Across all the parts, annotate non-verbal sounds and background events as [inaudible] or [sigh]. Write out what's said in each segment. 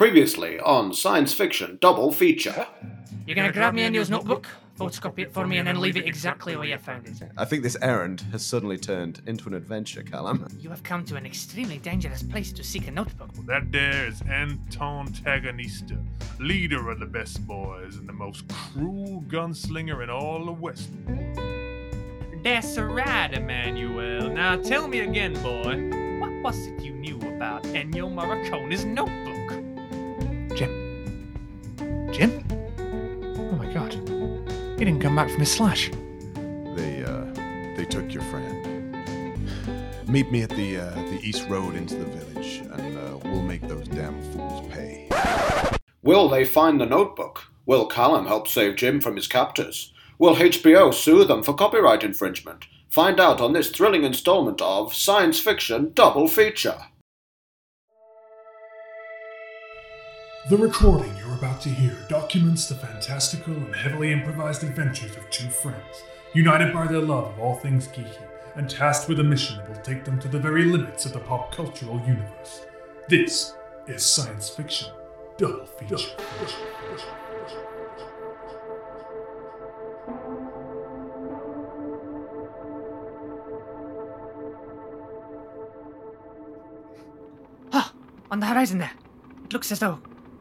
Previously on Science Fiction Double Feature. You're gonna grab me Ennio's notebook, photocopy it for me, and then leave it exactly where you found it. I think this errand has suddenly turned into an adventure, Callum. You have come to an extremely dangerous place to seek a notebook. That there is Anton Taganista, leader of the best boys and the most cruel gunslinger in all the West. That's right, Emmanuel. Now tell me again, boy. What was it you knew about Ennio Morricone's notebook? Jim? Jim? Oh my god. He didn't come back from his slash. They uh they took your friend. Meet me at the uh, the east road into the village, and uh, we'll make those damn fools pay. Will they find the notebook? Will Callum help save Jim from his captors? Will HBO sue them for copyright infringement? Find out on this thrilling installment of Science Fiction Double Feature. The recording you're about to hear documents the fantastical and heavily improvised adventures of two friends, united by their love of all things geeky, and tasked with a mission that will take them to the very limits of the pop cultural universe. This is science fiction double feature. Ah, on the horizon there. It looks as though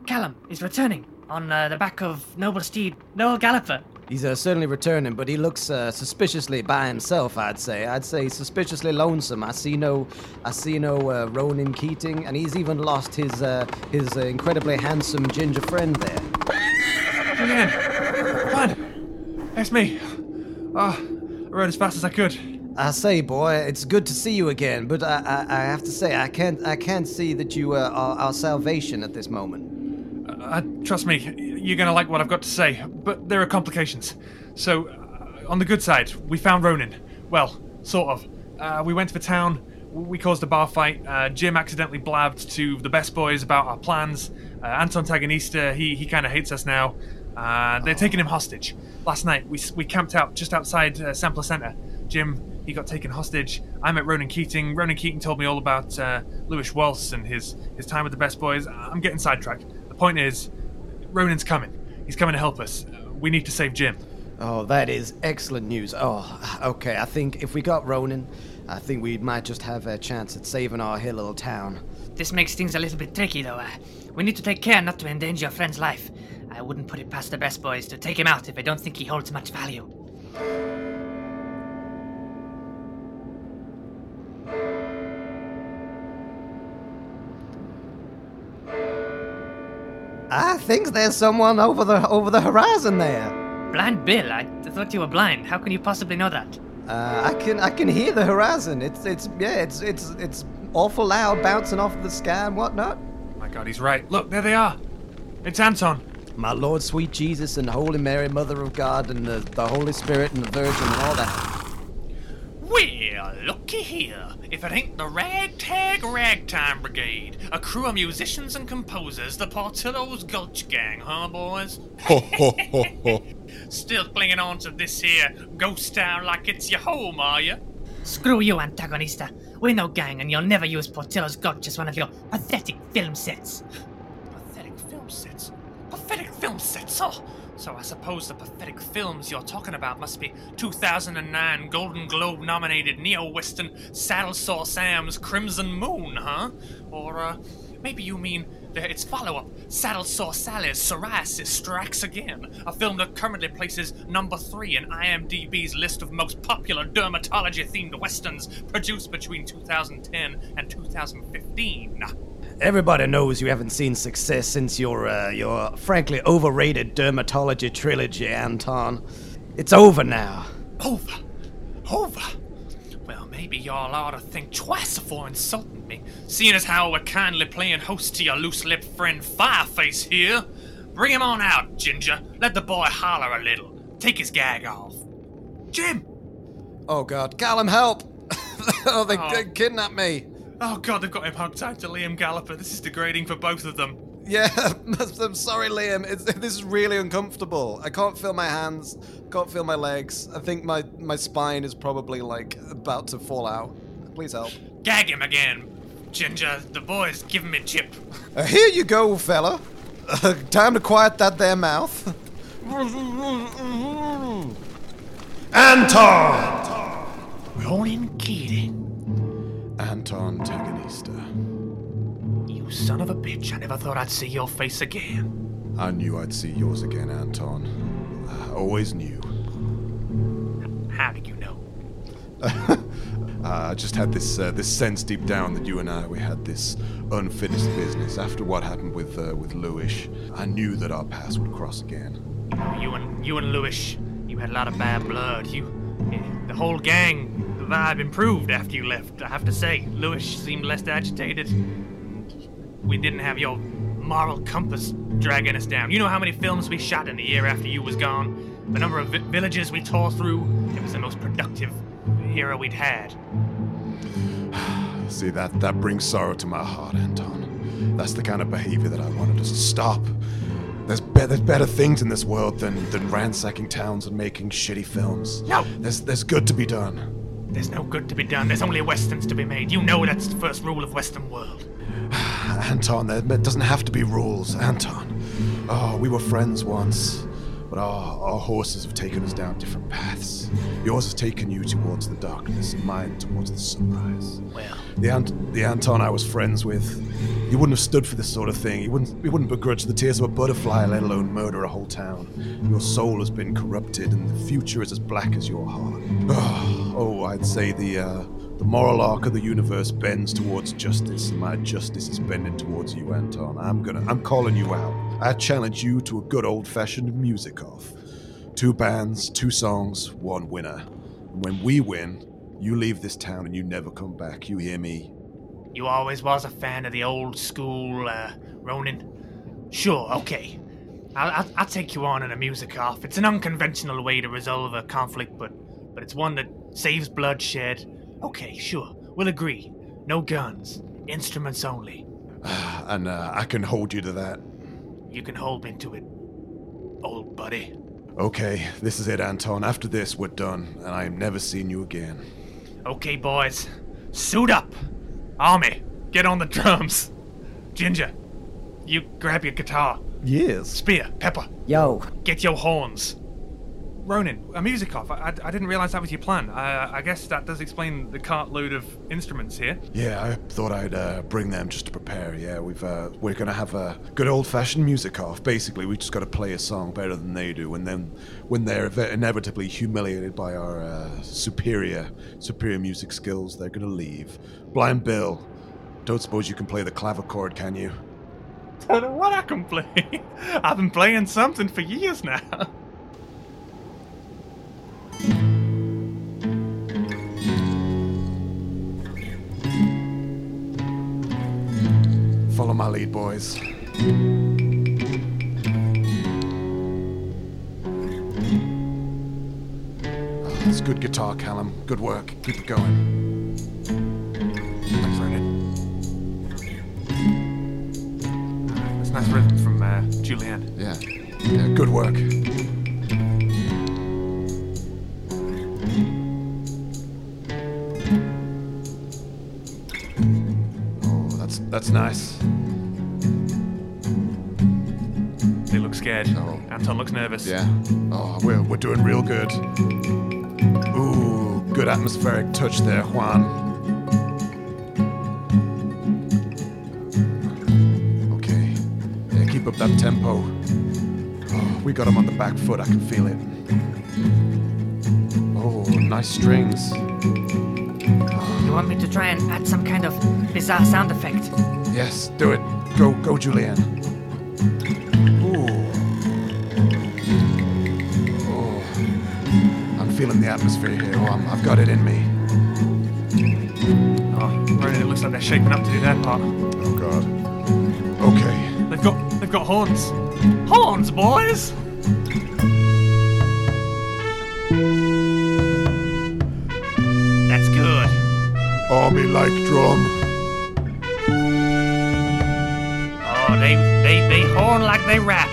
Callum is returning on uh, the back of noble steed Noel Galloper. He's uh, certainly returning, but he looks uh, suspiciously by himself. I'd say. I'd say suspiciously lonesome. I see no, I see no uh, Ronan Keating, and he's even lost his uh, his uh, incredibly handsome ginger friend there. Julian! Come on! That's me. Ah, I rode as fast as I could. I say, boy, it's good to see you again, but I, I, I have to say, I can't, I can't see that you uh, are our salvation at this moment. Uh, trust me, you're gonna like what I've got to say, but there are complications. So, uh, on the good side, we found Ronan. Well, sort of. Uh, we went to the town, we caused a bar fight. Uh, Jim accidentally blabbed to the best boys about our plans. Uh, Anton Taganista, he, he kind of hates us now. Uh, they're taking him hostage. Last night, we, we camped out just outside uh, Sampler Center. Jim, he got taken hostage. I met Ronan Keating. Ronan Keating told me all about uh, Lewis Waltz and his, his time with the best boys. I'm getting sidetracked. The point is, Ronan's coming. He's coming to help us. We need to save Jim. Oh, that is excellent news. Oh, okay. I think if we got Ronan, I think we might just have a chance at saving our here little town. This makes things a little bit tricky, though. Uh, we need to take care not to endanger your friend's life. I wouldn't put it past the best boys to take him out if I don't think he holds much value. I think there's someone over the over the horizon there. Blind Bill, I thought you were blind. How can you possibly know that? Uh, I can I can hear the horizon. It's it's yeah it's it's it's awful loud, bouncing off the sky and whatnot. My God, he's right. Look, there they are. It's Anton. My Lord, sweet Jesus, and Holy Mary, Mother of God, and the, the Holy Spirit, and the Virgin, and all that. Well, looky here. If it ain't the Ragtag Ragtime Brigade, a crew of musicians and composers, the Portillo's Gulch Gang, huh, boys? Ho ho ho ho. [laughs] Still clinging on to this here ghost town like it's your home, are you? Screw you, antagonista. We're no gang, and you'll never use Portillo's Gulch as one of your pathetic film sets. Pathetic film sets. Pathetic film sets, oh. So I suppose the pathetic films you're talking about must be 2009 Golden Globe nominated neo-western Saddle Sore Sam's Crimson Moon, huh? Or, uh, maybe you mean its follow-up, Saddle Sore Sally's Psoriasis Strikes Again, a film that currently places number three in IMDb's list of most popular dermatology-themed westerns produced between 2010 and 2015. Everybody knows you haven't seen success since your uh, your frankly overrated dermatology trilogy, Anton. It's over now. Over. Over. Well, maybe y'all ought to think twice before insulting me, seeing as how we're kindly playing host to your loose-lipped friend Fireface here. Bring him on out, Ginger. Let the boy holler a little. Take his gag off. Jim! Oh God, Callum, help! [laughs] oh, they, Oh. they kidnapped me. Oh god, they've got him hogtied to Liam Galloper. This is degrading for both of them. Yeah, [laughs] I'm sorry, Liam. It's, this is really uncomfortable. I can't feel my hands, can't feel my legs. I think my my spine is probably like about to fall out. Please help. Gag him again. Ginger, the boy's giving me chip. Uh, here you go, fella. Uh, time to quiet that there mouth. Anton! Ronan Keating. Anton Taganista. You son of a bitch, I never thought I'd see your face again. I knew I'd see yours again, Anton. I always knew. How did you know? [laughs] Uh, I just had this uh, this sense deep down that you and I we had this unfinished business. After what happened with uh, with Lewis, I knew that our paths would cross again. You and you and Lewish, you had a lot of bad blood. You, the whole gang, vibe improved after you left. I have to say, Lewis seemed less agitated. We didn't have your moral compass dragging us down. You know how many films we shot in the year after you was gone. The number of vi- villages we tore through. It was the most productive era we'd had. [sighs] See that that brings sorrow to my heart, Anton. That's the kind of behavior that I wanted us to stop. There's, be- there's better things in this world than, than ransacking towns and making shitty films. No. There's there's good to be done. There's no good to be done. There's only westerns to be made. You know that's the first rule of Western world. [sighs] Anton, there doesn't have to be rules, Anton. Oh, we were friends once, but our, our horses have taken us down different paths. Yours has taken you towards the darkness, and mine towards the sunrise. Well, The, Ant- the Anton I was friends with, he wouldn't have stood for this sort of thing. He wouldn't, he wouldn't begrudge the tears of a butterfly, let alone murder a whole town. Your soul has been corrupted, and the future is as black as your heart. [sighs] Oh, oh I'd say the, uh, the moral arc of the universe bends towards justice, and my justice is bending towards you, Anton. I'm gonna, I'm calling you out. I challenge you to a good old-fashioned music-off. Two bands, two songs, one winner. And when we win, you leave this town and you never come back. You hear me? you always was a fan of the old school, uh, Ronan. Sure, okay. I'll, I'll, I'll take you on in a music off. It's an unconventional way to resolve a conflict, but but it's one that saves bloodshed. Okay, sure, we'll agree. No guns, instruments only. [sighs] and uh, I can hold you to that. You can hold me to it, old buddy. Okay, this is it, Anton. After this, we're done, and I am never seeing you again. Okay, boys, suit up. Army, get on the drums. Ginger, you grab your guitar. Yes. Spear, Pepper, Yo. get your horns. Ronan, a music off. I, I, I didn't realize that was your plan. Uh, I guess that does explain the cartload of instruments here. Yeah, I thought I'd uh, bring them just to prepare. Yeah, we've uh, we're gonna have a good old-fashioned music off. Basically, we just got to play a song better than they do, and then when they're inevitably humiliated by our uh, superior superior music skills, they're gonna leave. Blind Bill, don't suppose you can play the clavichord, can you? Don't [laughs] know what I can play. [laughs] I've been playing something for years now. [laughs] lead, boys. Oh, It's good guitar, Callum. Good work. Keep it going. Thanks, Ronan. That's nice rhythm from uh, Julianne. Yeah. Yeah, good work. Oh, that's that's nice. Scared. Oh. Anton looks nervous. Yeah. Oh, we're we're doing real good. Ooh, good atmospheric touch there, Juan. Okay. Yeah, keep up that tempo. Oh, we got him on the back foot. I can feel it. Oh, nice strings. You want me to try and add some kind of bizarre sound effect? Yes, do it. Go, go, Julianne. Feeling the atmosphere here. Oh, I'm, I've got it in me. Oh, Ronan, it looks like they're shaping up to do their part. Oh God. Okay. They've got they've got horns. Horns, boys! That's good. Army like drum. Oh, they they they horn like they rap.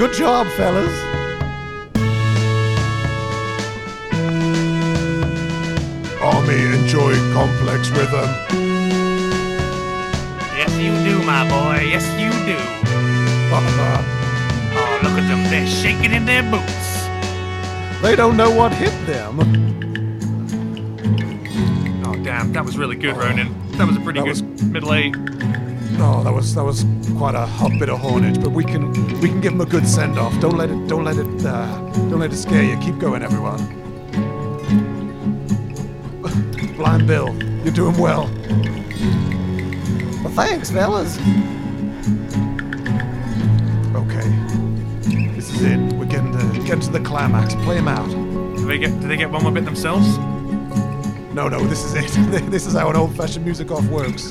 Good job, fellas. Army, enjoy complex rhythm. Yes, you do, my boy. Yes, you do. Oh, look at them. They're shaking in their boots. They don't know what hit them. Oh, damn, that was really good, Ronan. That was a pretty good was- middle eight. Oh, that was that was quite a hot bit of hornage, but we can we can give him a good send off. Don't let it don't let it uh, don't let it scare you. Keep going, everyone. Blind Bill, you're doing well. Well, thanks, fellas. Okay, this is it. We're getting to getting to the climax. Play him out. Do they get? Do they get one more bit themselves? No, no, this is it. [laughs] this is how an old-fashioned music off works.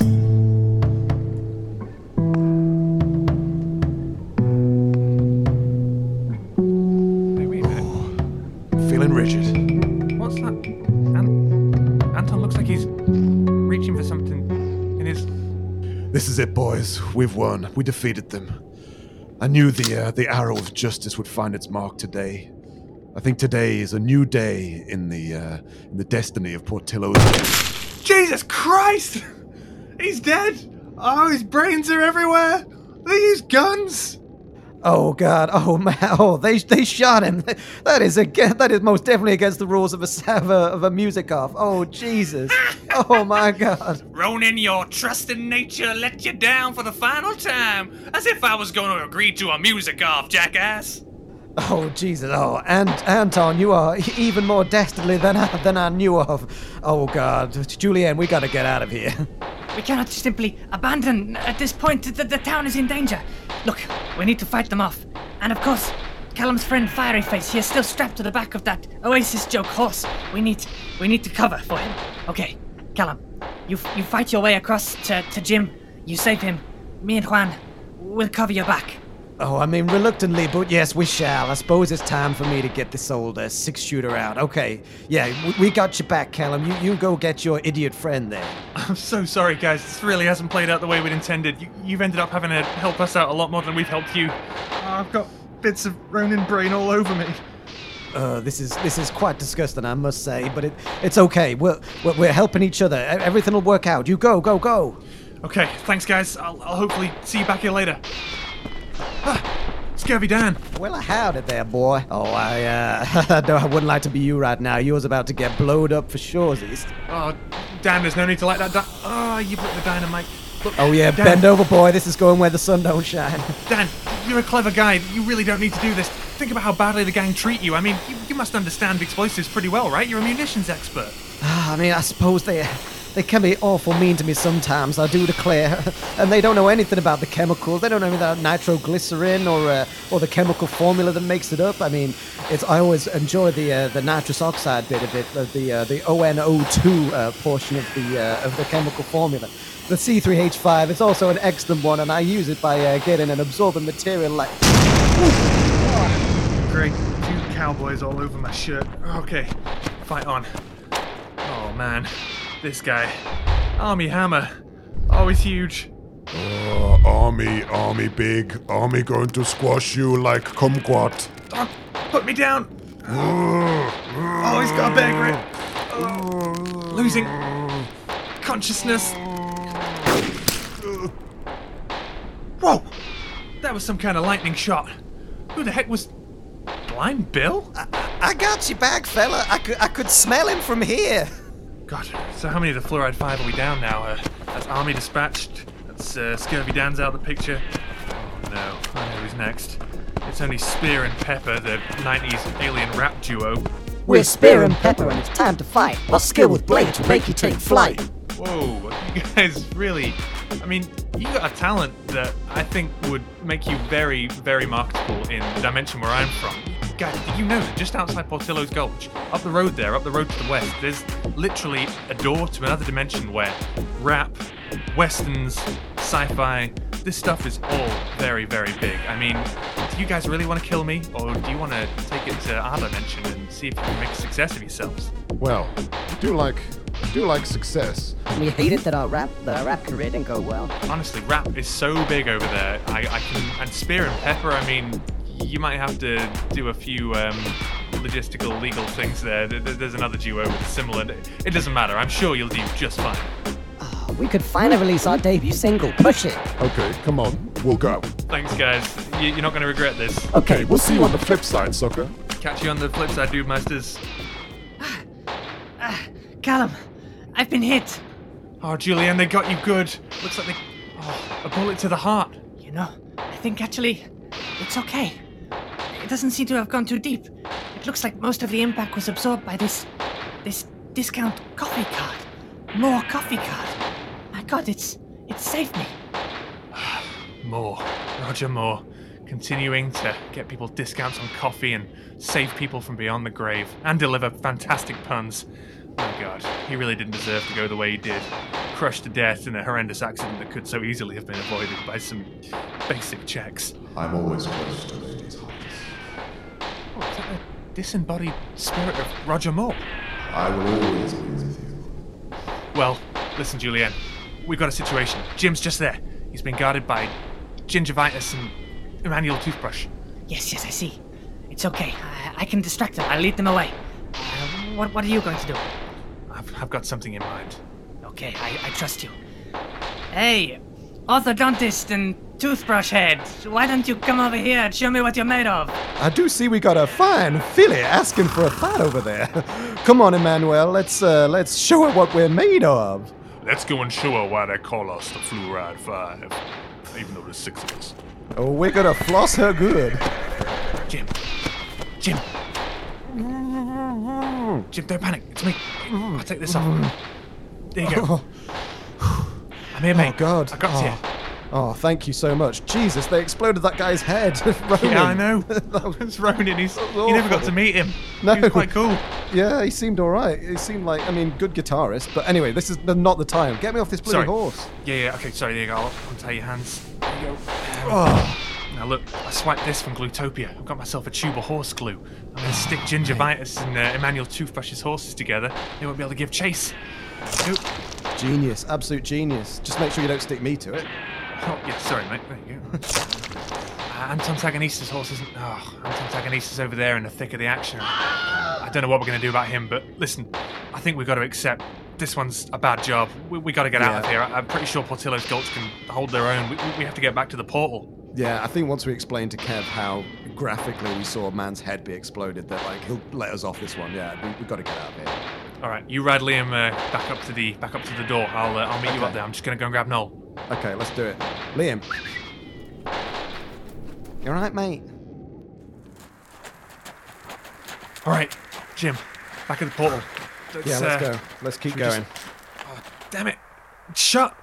It, boys. We've won. We defeated them. I knew the uh, the arrow of justice would find its mark today. I think today is a new day in the uh, in the destiny of Portillo's. Jesus Christ! [laughs] He's dead! Oh, his brains are everywhere! They use guns! Oh God! Oh man! [laughs] Oh, they they shot him. That is again. That is most definitely against the rules of a of a, of a music off. Oh Jesus! Oh my [laughs] God! Ronan, your trust in nature let you down for the final time. As if I was going to agree to a music off, jackass. Oh Jesus! Oh, and Anton, you are even more dastardly than I, than I knew of. Oh God, Julianne, we gotta get out of here. [laughs] We cannot simply abandon uh, at this point. The, the town is in danger. Look, we need to fight them off. And of course, Callum's friend Fiery Face, he is still strapped to the back of that Oasis joke horse. We need we need to cover for him. Okay, Callum, you you fight your way across to, to Jim. You save him. Me and Juan will cover your back. Oh, I mean, reluctantly, but yes, we shall. I suppose it's time for me to get this old uh, six shooter out. Okay, yeah, we, we got your back, Callum. You you go get your idiot friend there. [laughs] I'm so sorry, guys. This really hasn't played out the way we'd intended. You, you've ended up having to help us out a lot more than we've helped you. I've got bits of Ronan brain all over me. Uh, this is this is quite disgusting, I must say, but it it's okay. We're we're, we're helping each other. Everything will work out. You go, go, go. Okay, thanks, guys. I'll, I'll hopefully see you back here later. Ah, [sighs] Scurvy Dan. Well, howdy there, boy. Oh, I uh, [laughs] no, I wouldn't like to be you right now. You was about to get blowed up for shoresies. Oh, Dan, there's no need to light that. Di- oh, you put the dynamite. Look, Oh yeah, Dan, bend over, boy. This is going where the sun don't shine. [laughs] Dan, you're a clever guy. You really don't need to do this. Think about how badly the gang treat you. I mean, you, you must understand explosives pretty well, right? You're a munitions expert. Ah, I mean, I suppose they they can be awful mean to me sometimes. I do declare, [laughs] and they don't know anything about the chemicals. They don't know anything about nitroglycerin or uh, or the chemical formula that makes it up. I mean, it's I always enjoy the uh, the nitrous oxide bit of it, uh, the uh, the ONO2 uh, portion of the uh, of the chemical formula. The C3H5 is also an excellent one, and I use it by getting an absorbent material like. Great. Two cowboys all over my shirt. Okay, fight on. Oh man, this guy. Army Hammer. Always huge. Uh, army, army big, army going to squash you like kumquat. Oh, put me down. Oh, he's got a bag grip. Oh, losing consciousness. Whoa! That was some kind of lightning shot. Who the heck was. Blind Bill? I got you back, fella. I could I could smell him from here. God, so how many of the fluoride five are we down now? Uh, that's Army dispatched. That's uh, Scurvy Dan's out of the picture. Oh no, I know who's next. It's only Spear and Pepper, the 90s alien rap duo. We're Spear and Pepper, and it's time to fight. Our skill with blades will make you take flight. Whoa, [laughs] you guys really. I mean, you got a talent that I think would make you very, very marketable in the dimension where I'm from. Guys, did you know that just outside Portillo's Gulch, up the road there, up the road to the west, there's literally a door to another dimension where rap, westerns, sci fi, this stuff is all very, very big. I mean, do you guys really want to kill me, or do you want to take it to our dimension and see if you can make a success of yourselves? Well, I do like, I do like success. We hate it that our rap that our rap career didn't go well. honestly, rap is so big over there. I, I can and spear and pepper. I mean, you might have to do a few um, logistical, legal things there. There- there- There's another duo with similar. It doesn't matter. I'm sure you'll do just fine. We could finally release our debut single, Push It. Okay, come on, we'll go. Thanks, guys. You- You're not going to regret this. Okay, we'll see you on the flip side, sucker. Catch you on the flip side, dude masters. Callum, I've been hit. Oh, Julian, they got you good. Looks like they. Oh, a bullet to the heart. You know, I think actually it's okay. It doesn't seem to have gone too deep. It looks like most of the impact was absorbed by this this discount coffee card. More coffee card. My god, it's it saved me. [sighs] Moore. Roger Moore. Continuing to get people discounts on coffee and save people from beyond the grave and deliver fantastic puns. My god, he really didn't deserve to go the way he did. Crushed to death in a horrendous accident that could so easily have been avoided by some basic checks. I'm always close to ladies' disembodied spirit of Roger Moore? I will always be with you. Well, listen, Julianne. We've got a situation. Jim's just there. He's been guarded by gingivitis and Emmanuel Toothbrush. Yes, yes, I see. It's okay. I, I can distract them. I'll lead them away. Uh, what what are you going to do? I've, I've got something in mind. Okay, I, I trust you. Hey, orthodontist and toothbrush head, why don't you come over here and show me what you're made of? I do see we got a fine filly asking for a fight over there. [laughs] Come on, Emmanuel, let's uh, let's show her what we're made of. Let's go and show her why they call us the Fluoride Five, even though there's six of us. Oh, we're gonna floss her good. Jim. Jim. Jim, don't panic. It's me. I'll take this off. There you go. [laughs] I'm here, mate. Oh God! I got oh. you. Oh, thank you so much. Jesus, they exploded that guy's head. [laughs] Yeah, I know. [laughs] It's Ronan. He's, you never got to meet him. No. He was quite cool. Yeah, he seemed all right. He seemed like, I mean, good guitarist. But anyway, this is not the time. Get me off this bloody Sorry. horse. Yeah, yeah. Okay, sorry. There you go. I'll untie your hands. There you go. Oh, Now look, I swiped this from Glutopia. I've got myself a tube of horse glue. I'm gonna stick gingivitis and uh, Emmanuel Toothbrush's horses together. They won't be able to give chase. Go. genius, absolute genius. Just make sure you don't stick me to it. Oh, yeah, sorry, mate. There you go. uh, horse isn't. Oh, Anton Taganista's over there in the thick of the action. I don't know what we're going to do about him, but listen, I think we've got to accept this one's a bad job. We, we got to get out of here. I'm pretty sure Portillo's Gulch can hold their own. We, we have to get back to the portal. Yeah, I think once we explain to Kev how graphically we saw a man's head be exploded, that like he'll let us off this one. Yeah, we, we've got to get out of here. All right, you ride Liam uh, back up to the back up to the door. I'll uh, I'll meet you up there. I'm just going to go and grab Noel. Okay, let's do it. Liam. You alright, mate? All right, Jim, back at the portal. Yeah, Let's, let's uh, go. Let's keep we just- going. Damn it! It's shut.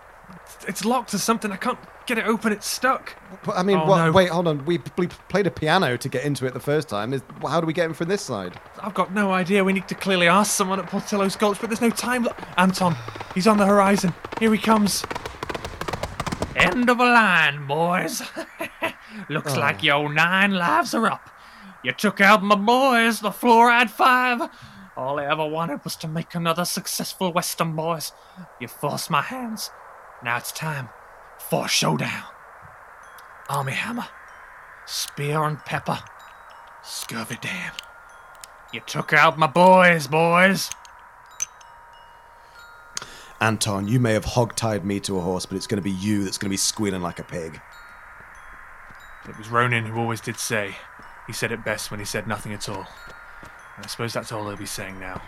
It's locked or something. I can't get it open. It's stuck. I mean, Oh, no. wait, hold on. We, we played a piano to get into it the first time. Is, how do we get in from this side? I've got no idea. We need to clearly ask someone at Portillo's Gulch, but there's no time. Lo- Anton, he's on the horizon. Here he comes. End of a line, boys. [laughs] Looks Oh. like your nine lives are up. You took out my boys, the Fluoride Five. All I ever wanted was to make another successful Western boys. You forced my hands. Now it's time for a showdown. Army Hammer, Spear and Pepper, Scurvy Dan. You took out my boys, boys. Anton, you may have hogtied me to a horse, but it's going to be you that's going to be squealing like a pig. It was Ronan who always did say. He said it best when he said nothing at all. And I suppose that's all he'll be saying now.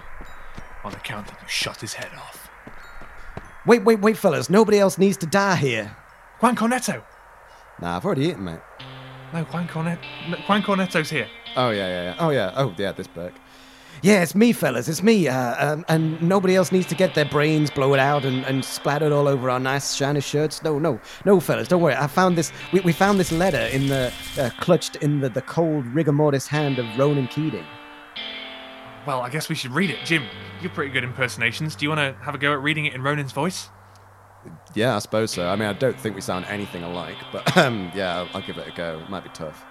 On account that you shot his head off. Wait, wait, wait, fellas. Nobody else needs to die here. Juan Cornetto! Nah, I've already eaten, mate. No, Juan Cornet. Juan Cornetto's here. Oh, yeah, yeah, yeah. Oh, yeah. Oh, yeah, this Burke. Yeah, it's me, fellas. It's me. Uh, um, and nobody else needs to get their brains blown out and, and splattered all over our nice shiny shirts. No, no, no, fellas. Don't worry. I found this. We, we found this letter in the uh, clutched in the, the cold rigor mortis hand of Ronan Keating. Well, I guess we should read it. Jim, you're pretty good impersonations. Do you want to have a go at reading it in Ronan's voice? Yeah, I suppose so. I mean, I don't think we sound anything alike, but um, [clears throat] yeah, I'll, I'll give it a go. It might be tough.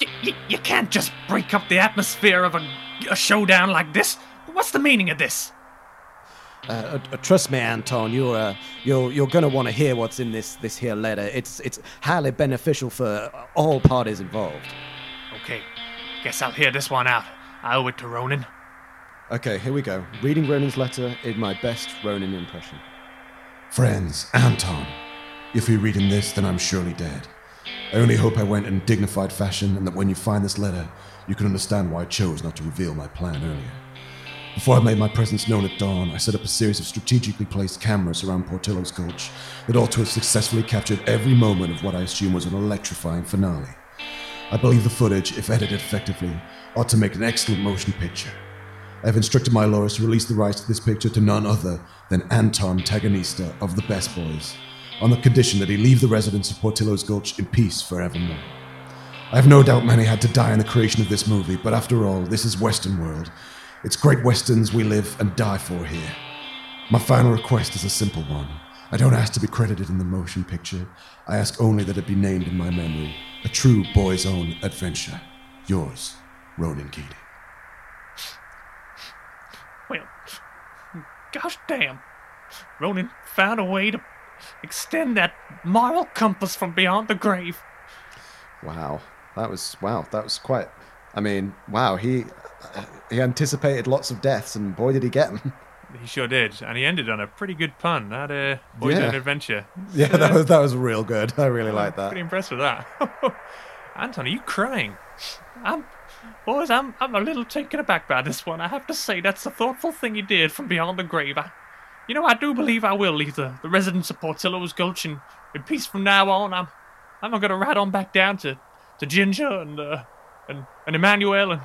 You, you, you can't just break up the atmosphere of a, a showdown like this. What's the meaning of this? Uh, uh, uh, trust me, Anton. You're uh, you're you're gonna want to hear what's in this this here letter. It's it's highly beneficial for all parties involved. Okay, guess I'll hear this one out. I owe it to Ronan. Okay, here we go. Reading Ronan's letter in my best Ronan impression. Friends, Anton. If you're reading this, then I'm surely dead. I only hope I went in dignified fashion and that when you find this letter, you can understand why I chose not to reveal my plan earlier. Before I made my presence known at dawn, I set up a series of strategically placed cameras around Portillo's Gulch that ought to have successfully captured every moment of what I assume was an electrifying finale. I believe the footage, if edited effectively, ought to make an excellent motion picture. I have instructed my lawyers to release the rights to this picture to none other than Anton Taganista of the Best Boys, on the condition that he leave the residents of Portillo's Gulch in peace forevermore. I have no doubt many had to die in the creation of this movie, but after all, this is Western World. It's great westerns we live and die for here. My final request is a simple one. I don't ask to be credited in the motion picture. I ask only that it be named in my memory. A true boy's own adventure. Yours, Ronan Keating. Well, gosh damn. Ronan found a way to extend that moral compass from beyond the grave. Wow, that was wow. That was quite. I mean, wow. He he anticipated lots of deaths, and boy, did he get them. [laughs] He sure did, and he ended on a pretty good pun. That uh, boy's Yeah. own adventure. [laughs] Yeah, that was that was real good. I really like that. Pretty impressed with that. [laughs] Anton, are you crying? I'm, boys, I'm, I'm a little taken aback by this one. I have to say, that's a thoughtful thing you did from beyond the grave. I, you know, I do believe I will leave the, the residents of Portillo's Gulch in, in peace from now on. I'm, I'm going to ride on back down to, to Ginger and, uh, and, and Emmanuel, and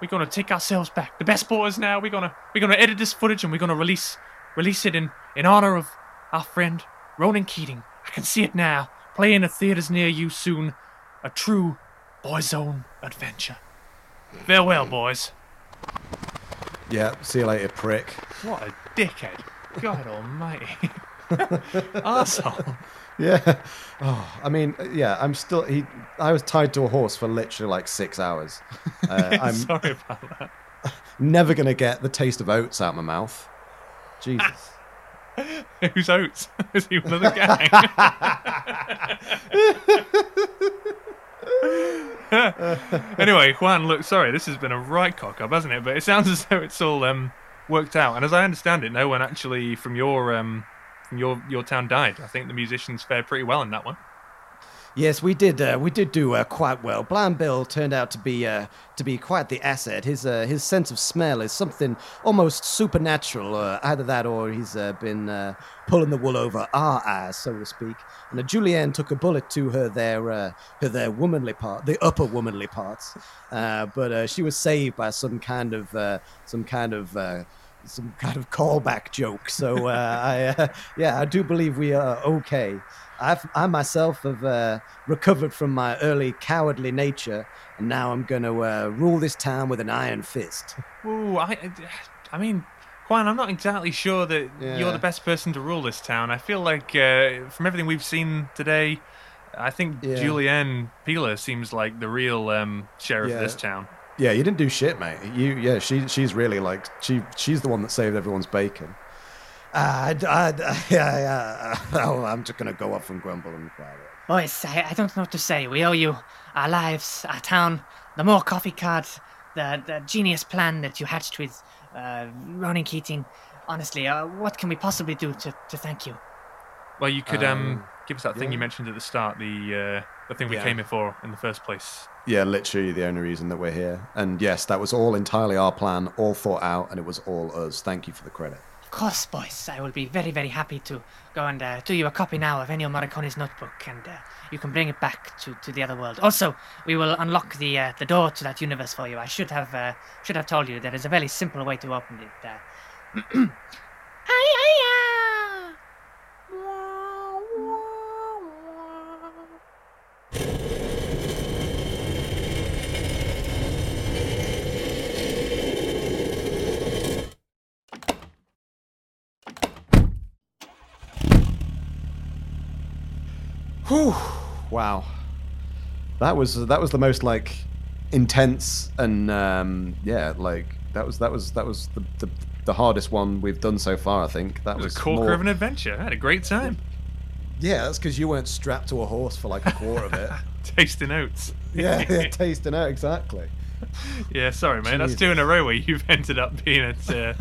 we're going to take ourselves back. The best boys now. We're going to, we're to edit this footage and we're going to release, release it in, in honor of our friend Ronan Keating. I can see it now. Playing at theaters near you soon. A true boy's own adventure. Farewell, boys. Yeah. See you later, prick. What a dickhead. God almighty. [laughs] Arsehole. Yeah. Oh, I mean, yeah. I'm still. He. I was tied to a horse for literally like six hours. Uh, [laughs] I'm Sorry about that. never gonna get the taste of oats out of my mouth. Jesus. [laughs] Who's oats? Is he one of the gang? anyway, Juan, look, sorry, this has been a right cock up, hasn't it? But it sounds as though it's all um, worked out. And as I understand it, no one actually from your um, from your your town died. I think the musicians fared pretty well in that one. Yes, we did. Uh, we did do uh, quite well. Blind Bill turned out to be uh, to be quite the asset. His uh, his sense of smell is something almost supernatural. Uh, either that, or he's uh, been pulling the wool over our eyes, so to speak. And Julianne took a bullet to her their her their womanly part, the upper womanly parts. But she was saved by some kind of some kind of. Some kind of callback joke. So uh, I, uh, yeah, I do believe we are okay. I've, I myself have uh, recovered from my early cowardly nature, and now I'm going to uh, rule this town with an iron fist. Ooh, I, I mean, Juan, I'm not exactly sure that you're the best person to rule this town. I feel like uh, from everything we've seen today, I think Yeah. Julianne Peeler seems like the real um, sheriff Yeah. of this town. Yeah, you didn't do shit, mate. You, yeah, she, she's really like she, she's the one that saved everyone's bacon. Uh, I, I, [laughs] yeah, yeah, oh, I'm just going to go off and grumble and cry. Boys, I, I don't know what to say. We owe you our lives, our town, the more coffee cards, the, the genius plan that you hatched with uh, Ronan Keating. Honestly, uh, what can we possibly do to, to thank you? Well, you could um, Um, give us that thing yeah. you mentioned at the start, the uh, the thing we Yeah. came here for in the first place. Yeah, literally the only reason that we're here. And yes, that was all entirely our plan, all thought out, and it was all us. Thank you for the credit. Of course, boys. I will be very, very happy to go and uh, do you a copy now of Ennio Morricone's notebook, and uh, you can bring it back to, to the other world. Also, we will unlock the uh, the door to that universe for you. I should have uh, should have told you there is a very simple way to open it. Uh, [clears throat] Whew. Wow. That was that was the most like intense and um, yeah, like that was that was that was the, the the hardest one we've done so far. I think that It was was a corker more- of an adventure. I had a great time. Yeah, that's because you weren't strapped to a horse for like a quarter of it. [laughs] Tasting oats. yeah, [laughs] yeah, tasting out exactly. Yeah, sorry, mate. That's two in a row where you've ended up being at. Uh,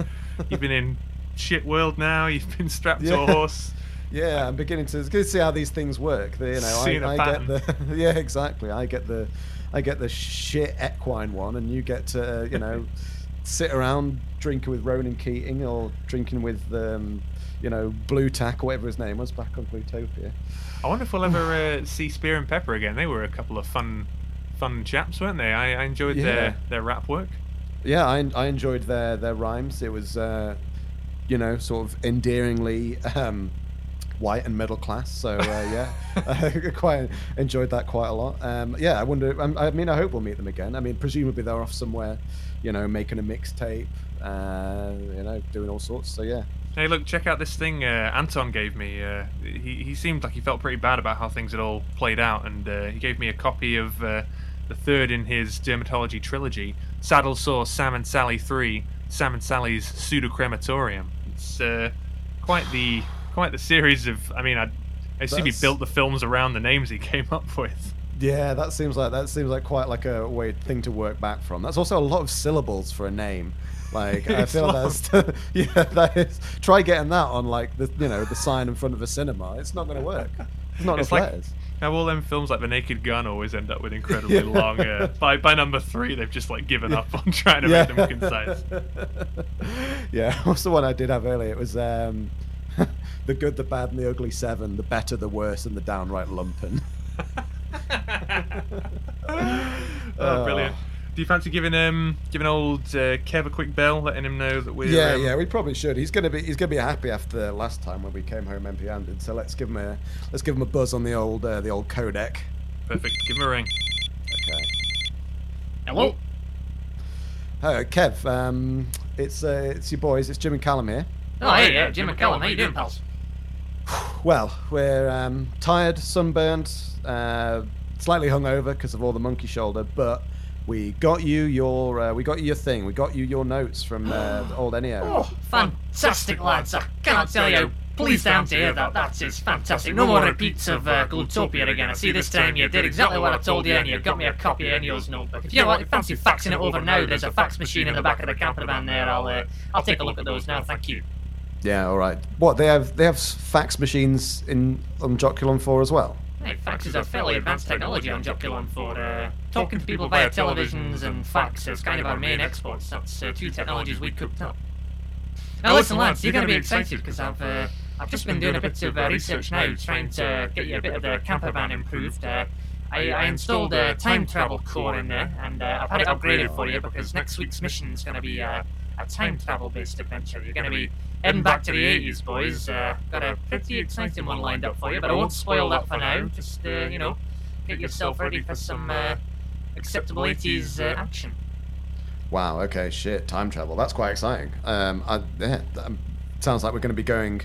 you've been in shit world now. You've been strapped to a [laughs] horse. Yeah, I'm beginning to. See how these things work. The, you know, a I, I pattern. get the. [laughs] Yeah, exactly. I get the, I get the shit equine one, and you get to, uh, you know, [laughs] sit around drinking with Ronan Keating or drinking with, um, you know, Blue Tack or whatever his name was back on Bluetopia. I wonder if we'll ever [laughs] uh, see Spear and Pepper again. They were a couple of fun, fun chaps, weren't they? I, I enjoyed Yeah. their their rap work. Yeah, I, I enjoyed their their rhymes. It was, uh, you know, sort of endearingly um, white and middle class. So uh, [laughs] yeah, [laughs] I quite enjoyed that quite a lot. Um, yeah, I wonder. um, I mean, I hope we'll meet them again. I mean, presumably they're off somewhere, you know, making a mixtape, uh, you know, doing all sorts. So yeah, Hey, look, check out this thing uh, Anton gave me. Uh, he, he seemed like he felt pretty bad about how things had all played out, and uh, he gave me a copy of uh, the third in his dermatology trilogy, Saddle Sore Sam and Sally 3, Sam and Sally's Pseudocrematorium. It's uh, quite the quite the series of. I mean, I, I assume he built the films around the names he came up with. yeah, that seems like that seems like quite like a way thing to work back from. That's also a lot of syllables for a name. Like I [laughs] feel long. that's [laughs] yeah, that is. Try getting that on like the you know the sign in front of a cinema. It's not going to work. It's not It's enough like- letters. How all them films like The Naked Gun always end up with incredibly Yeah. long. Uh, [laughs] by by number three, they've just like given up on trying to make them concise. yeah, what's the one I did have earlier? It was um, the good, the bad, and the ugly seven. The better, the worse, and the downright lumpen. [laughs] oh, brilliant. Do you fancy giving um giving old uh, Kev a quick bell, letting him know that we're Yeah, um, yeah, we probably should. He's gonna be he's gonna be happy after last time when we came home empty-handed. So let's give him a let's give him a buzz on the old uh, the old codec. perfect? Give him a ring. Okay. Hello? Hey, Kev. Um, it's uh, it's your boys. It's Jim and Callum here. Oh, hey, uh, Jim and Callum, how you doing, pals? Well, we're um, tired, sunburned, uh, slightly hungover because of all the monkey shoulder, but we got you your uh, we got you your thing. We got you your notes from uh, the old Ennio. Oh, fantastic, lads. I cannot tell you. Pleased down to hear that. That is fantastic. No more repeats of uh, Glutopia again. I see this time you did exactly what I told you and you got me a copy of Ennio's notebook. If you fancy faxing it over now, there's a fax machine in the back of the camper van there. I'll, uh, I'll take a look at those now. Thank you. Yeah, all right. What they have they have fax machines in on Joculon 4 as well. Hey, fax is a fairly advanced technology on Joculon for uh, talking to people via televisions and fax is kind of our main exports. That's uh, two technologies we cooked up. Now listen, lads, you're going to be excited because I've uh, I've just been doing a bit of uh, research now, trying to get you a bit of the camper van improved. Uh, I, I installed a time travel core in there, and uh, I've had it upgraded for you because next week's mission is going to be uh, a time travel based adventure. You're going to be heading back to the 80s, boys. Uh, got a pretty exciting one lined up for you, but I won't spoil that for now. Just, uh, you know, get yourself ready for some uh, acceptable 80s uh, action. Wow. Okay. Shit. Time travel. That's quite exciting. Um, I, yeah, that, sounds like we're going to be going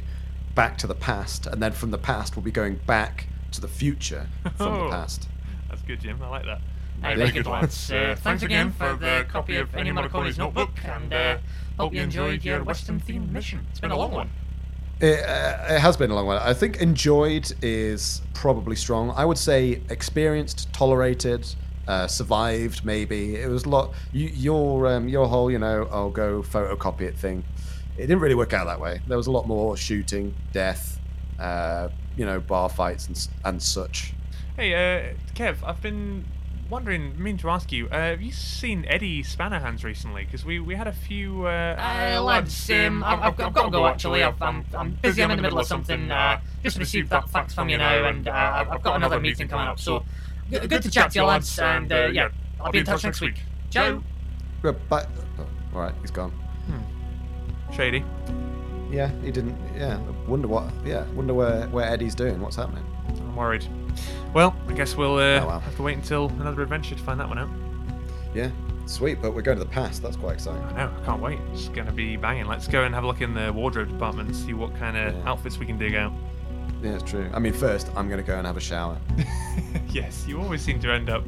back to the past, and then from the past we'll be going back to the future from [laughs] Oh. the past. That's good, Jim. I like that. Hey, very good, lads. Uh, thanks again for the copy of Ennio Morricone's notebook, and uh, hope you enjoyed your Western-themed mission. It's been a long one. It, uh, it has been a long one. I think enjoyed is probably strong. I would say experienced, tolerated, uh, survived. Maybe it was a lot. You, your um, your whole, you know, I'll go photocopy it thing. It didn't really work out that way. There was a lot more shooting, death, uh, you know, bar fights and and such. Hey, uh, Kev, I've been wondering, mean to ask you, uh, have you seen Eddie Spannerhands recently? Because we, we had a few. Uh, Uh, lads, um, I've, I've, got- I've got to go actually. I've, I'm, I'm busy. I'm in the middle of something. Uh, just received that fax from you now, and uh, I've- I've got another meeting coming up. So, good, good to chat to you, lads. And uh, yeah, I'll be in touch next week. Ciao. Uh, But oh, all right, he's gone. Shady. Yeah, he didn't. Yeah, wonder what. Yeah, wonder where where Eddie's doing. What's happening? I'm worried. Well, I guess we'll uh, Oh, have to wait until another adventure to find that one out. Yeah, sweet. But we're going to the past. That's quite exciting. I know, I can't wait. It's going to be banging. Let's go and have a look in the wardrobe department and see what kind of Yeah. outfits we can dig out. Yeah, it's true. I mean, first I'm going to go and have a shower. [laughs] yes, you always seem to end up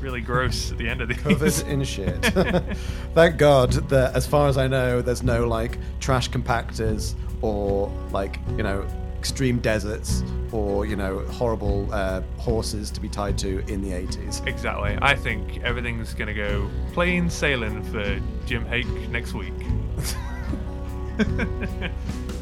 really gross at the end of these. covered in [laughs] shit. [laughs] Thank God that, as far as I know, there's no like trash compactors or like you know extreme deserts or you know horrible uh, horses to be tied to in the 80s. Exactly. I think everything's gonna go plain sailing for Jim Hake next week. [laughs] [laughs]